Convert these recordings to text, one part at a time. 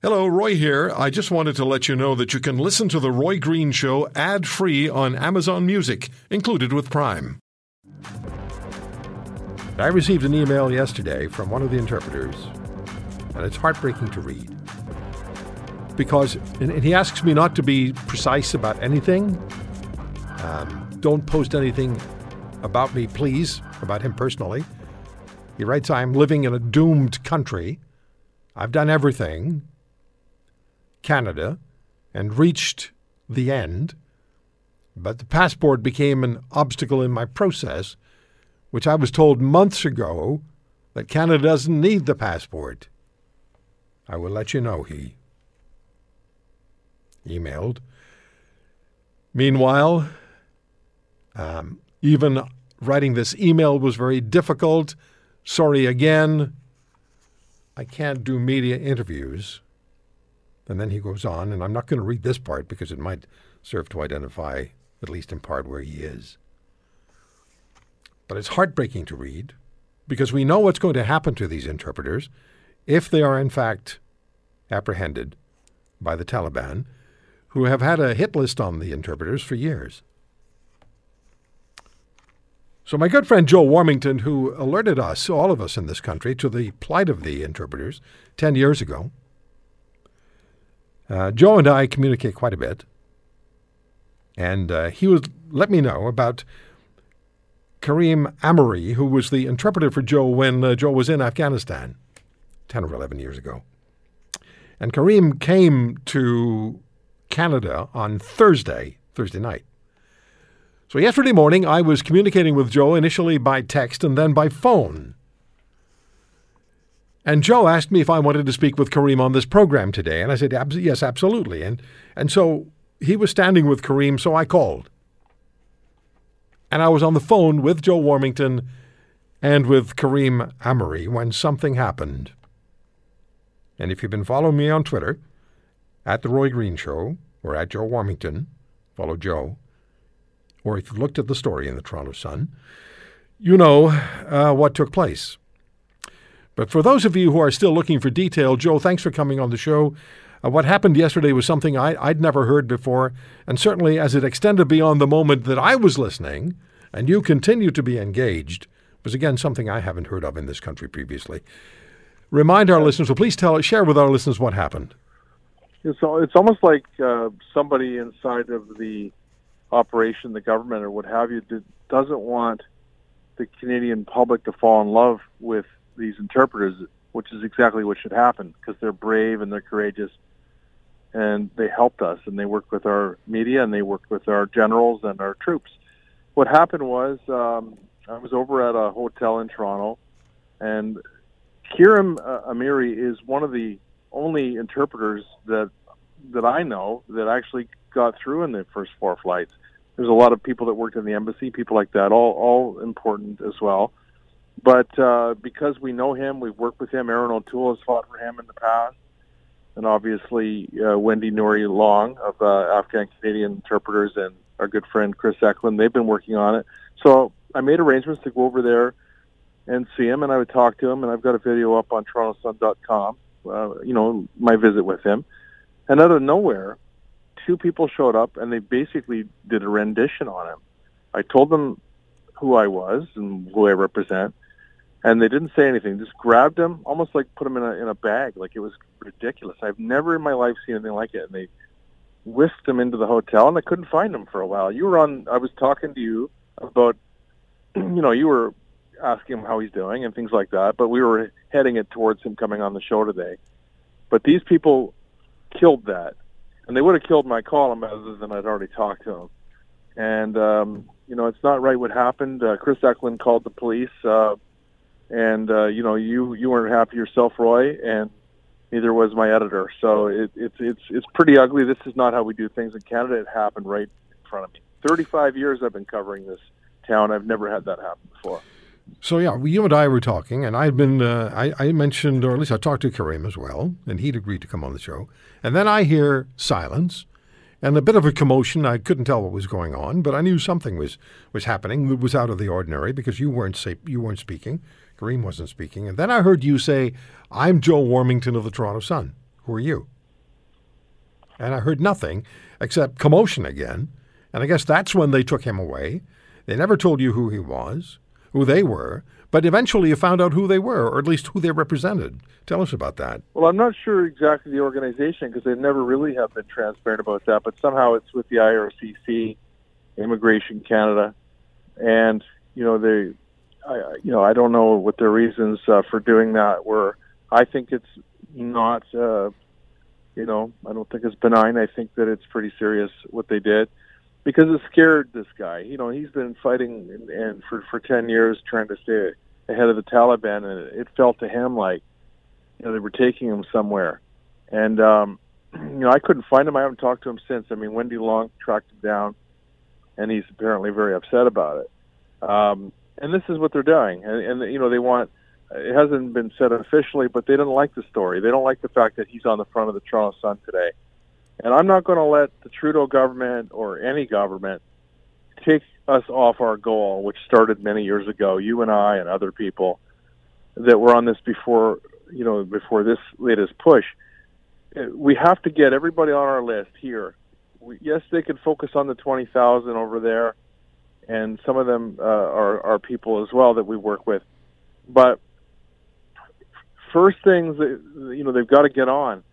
Hello, Roy here. I just wanted to let you know that you can listen to The Roy Green Show ad free on Amazon Music, included with Prime. I received an email yesterday from one of the interpreters, and it's heartbreaking to read. Because and he asks me not to be precise about anything. Um, don't post anything about me, please, about him personally. He writes, I'm living in a doomed country. I've done everything. Canada and reached the end, but the passport became an obstacle in my process, which I was told months ago that Canada doesn't need the passport. I will let you know, he emailed. Meanwhile, um, even writing this email was very difficult. Sorry again. I can't do media interviews and then he goes on, and I'm not going to read this part because it might serve to identify, at least in part, where he is. But it's heartbreaking to read because we know what's going to happen to these interpreters if they are, in fact, apprehended by the Taliban, who have had a hit list on the interpreters for years. So, my good friend Joe Warmington, who alerted us, all of us in this country, to the plight of the interpreters 10 years ago, uh, Joe and I communicate quite a bit, and uh, he was let me know about Kareem Amory, who was the interpreter for Joe when uh, Joe was in Afghanistan 10 or 11 years ago. And Kareem came to Canada on Thursday, Thursday night. So yesterday morning, I was communicating with Joe initially by text and then by phone. And Joe asked me if I wanted to speak with Kareem on this program today. And I said, yes, absolutely. And, and so he was standing with Kareem, so I called. And I was on the phone with Joe Warmington and with Kareem Amory when something happened. And if you've been following me on Twitter, at The Roy Green Show, or at Joe Warmington, follow Joe, or if you looked at the story in the Toronto Sun, you know uh, what took place. But for those of you who are still looking for detail, Joe, thanks for coming on the show. Uh, what happened yesterday was something I, would never heard before, and certainly as it extended beyond the moment that I was listening, and you continue to be engaged, was again something I haven't heard of in this country previously. Remind our listeners, well, please tell, share with our listeners what happened. It's, it's almost like uh, somebody inside of the operation, the government, or what have you, doesn't want the Canadian public to fall in love with these interpreters, which is exactly what should happen because they're brave and they're courageous, and they helped us and they worked with our media and they worked with our generals and our troops. What happened was um, I was over at a hotel in Toronto, and Kiram uh, Amiri is one of the only interpreters that that I know that actually got through in the first four flights. There's a lot of people that worked in the embassy, people like that, all all important as well. But uh, because we know him, we've worked with him. Erin O'Toole has fought for him in the past, and obviously uh, Wendy Nuri Long of uh, Afghan Canadian Interpreters and our good friend Chris Eklund. They've been working on it. So I made arrangements to go over there and see him, and I would talk to him. And I've got a video up on TorontoSun.com. Uh, you know, my visit with him, and out of nowhere, two people showed up, and they basically did a rendition on him. I told them who I was and who I represent and they didn't say anything. Just grabbed him, almost like put him in a in a bag. Like it was ridiculous. I've never in my life seen anything like it. And they whisked him into the hotel, and I couldn't find him for a while. You were on. I was talking to you about, you know, you were asking him how he's doing and things like that. But we were heading it towards him coming on the show today. But these people killed that, and they would have killed my column other than I'd already talked to him. And um, you know, it's not right what happened. Uh, Chris Eklund called the police. Uh, and uh, you know you you weren't happy yourself, Roy, and neither was my editor. So it, it's it's it's pretty ugly. This is not how we do things in Canada. It happened right in front of me. Thirty-five years I've been covering this town. I've never had that happen before. So yeah, you and I were talking, and I'd been uh, I, I mentioned, or at least I talked to Kareem as well, and he'd agreed to come on the show. And then I hear silence and a bit of a commotion. I couldn't tell what was going on, but I knew something was was happening that was out of the ordinary because you weren't say, you weren't speaking. Kareem wasn't speaking. And then I heard you say, I'm Joe Warmington of the Toronto Sun, Who are you? And I heard nothing except commotion again. And I guess that's when they took him away. They never told you who he was, who they were, but eventually you found out who they were, or at least who they represented. Tell us about that. Well, I'm not sure exactly the organization because they never really have been transparent about that, but somehow it's with the IRCC, Immigration Canada, and you know they, I, you know I don't know what their reasons uh, for doing that were. I think it's not, uh, you know, I don't think it's benign. I think that it's pretty serious what they did because it scared this guy. You know, he's been fighting and, and for for ten years trying to stay ahead of the Taliban, and it felt to him like you know they were taking him somewhere. And um, you know, I couldn't find him. I haven't talked to him since. I mean, Wendy Long tracked him down, and he's apparently very upset about it. Um, and this is what they're doing, and, and you know they want. It hasn't been said officially, but they don't like the story. They don't like the fact that he's on the front of the Toronto Sun today and I'm not going to let the Trudeau government or any government take us off our goal, which started many years ago. You and I and other people that were on this before, you know, before this latest push. Uh, we have to get everybody on our list here. We, yes, they can focus on the 20,000 over there, and some of them uh, are, are people as well that we work with. But first things that you know they've got to get on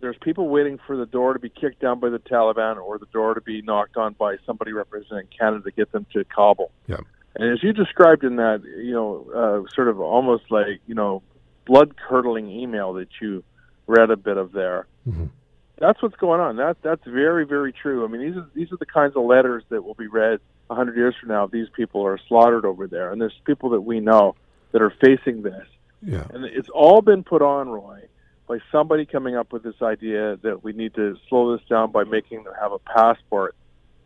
there's people waiting for the door to be kicked down by the Taliban or the door to be knocked on by somebody representing Canada to get them to Kabul. Yeah. And as you described in that, you know, uh, sort of almost like you know, blood curdling email that you read a bit of there. Mm-hmm. That's what's going on. That that's very very true. I mean, these are these are the kinds of letters that will be read a hundred years from now. If these people are slaughtered over there, and there's people that we know that are facing this. Yeah. And it's all been put on, Roy by somebody coming up with this idea that we need to slow this down by making them have a passport,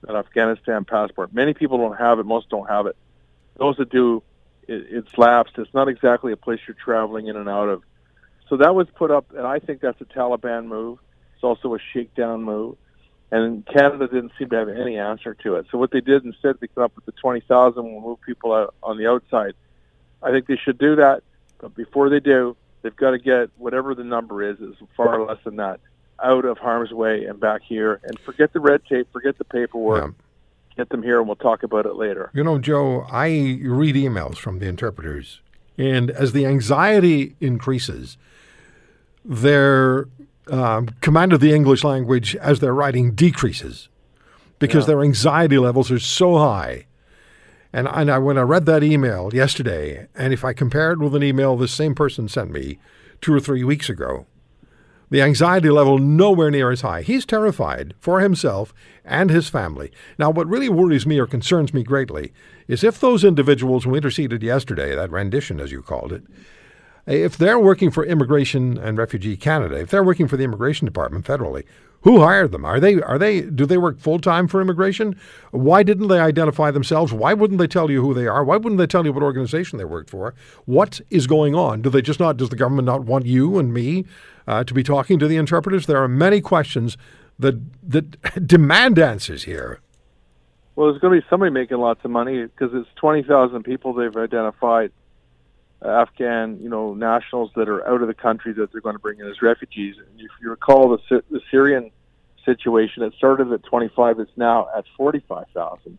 an Afghanistan passport. Many people don't have it. Most don't have it. Those that do, it, it's lapsed. It's not exactly a place you're traveling in and out of. So that was put up, and I think that's a Taliban move. It's also a shakedown move. And Canada didn't seem to have any answer to it. So what they did instead, they came up with the 20,000, we'll move people out on the outside. I think they should do that. But before they do, They've got to get whatever the number is, is far less than that, out of harm's way and back here. And forget the red tape, forget the paperwork. Yeah. Get them here, and we'll talk about it later. You know, Joe, I read emails from the interpreters, and as the anxiety increases, their um, command of the English language as they're writing decreases because yeah. their anxiety levels are so high and, and I, when I read that email yesterday, and if I compare it with an email this same person sent me two or three weeks ago, the anxiety level nowhere near as high. He's terrified for himself and his family. Now, what really worries me or concerns me greatly is if those individuals who interceded yesterday, that rendition as you called it, if they're working for Immigration and Refugee Canada, if they're working for the Immigration Department federally, who hired them? Are they are they do they work full time for immigration? Why didn't they identify themselves? Why wouldn't they tell you who they are? Why wouldn't they tell you what organization they worked for? What is going on? Do they just not? Does the government not want you and me uh, to be talking to the interpreters? There are many questions that that demand answers here. Well, there's going to be somebody making lots of money because it's twenty thousand people they've identified Afghan, you know, nationals that are out of the country that they're going to bring in as refugees. And if you recall the, the Syrian situation, it started at 25. It's now at 45,000.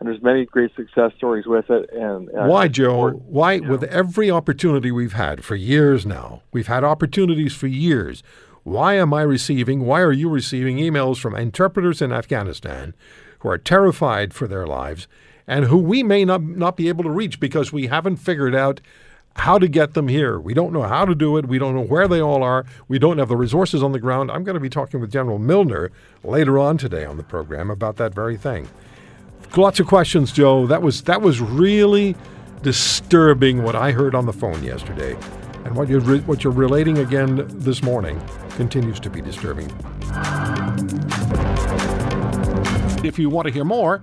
And there's many great success stories with it. And, and why, Joe? Why, with know. every opportunity we've had for years now, we've had opportunities for years. Why am I receiving? Why are you receiving emails from interpreters in Afghanistan who are terrified for their lives? And who we may not, not be able to reach because we haven't figured out how to get them here. We don't know how to do it. We don't know where they all are. We don't have the resources on the ground. I'm going to be talking with General Milner later on today on the program about that very thing. Lots of questions, Joe. That was that was really disturbing what I heard on the phone yesterday, and what you're re- what you're relating again this morning continues to be disturbing. If you want to hear more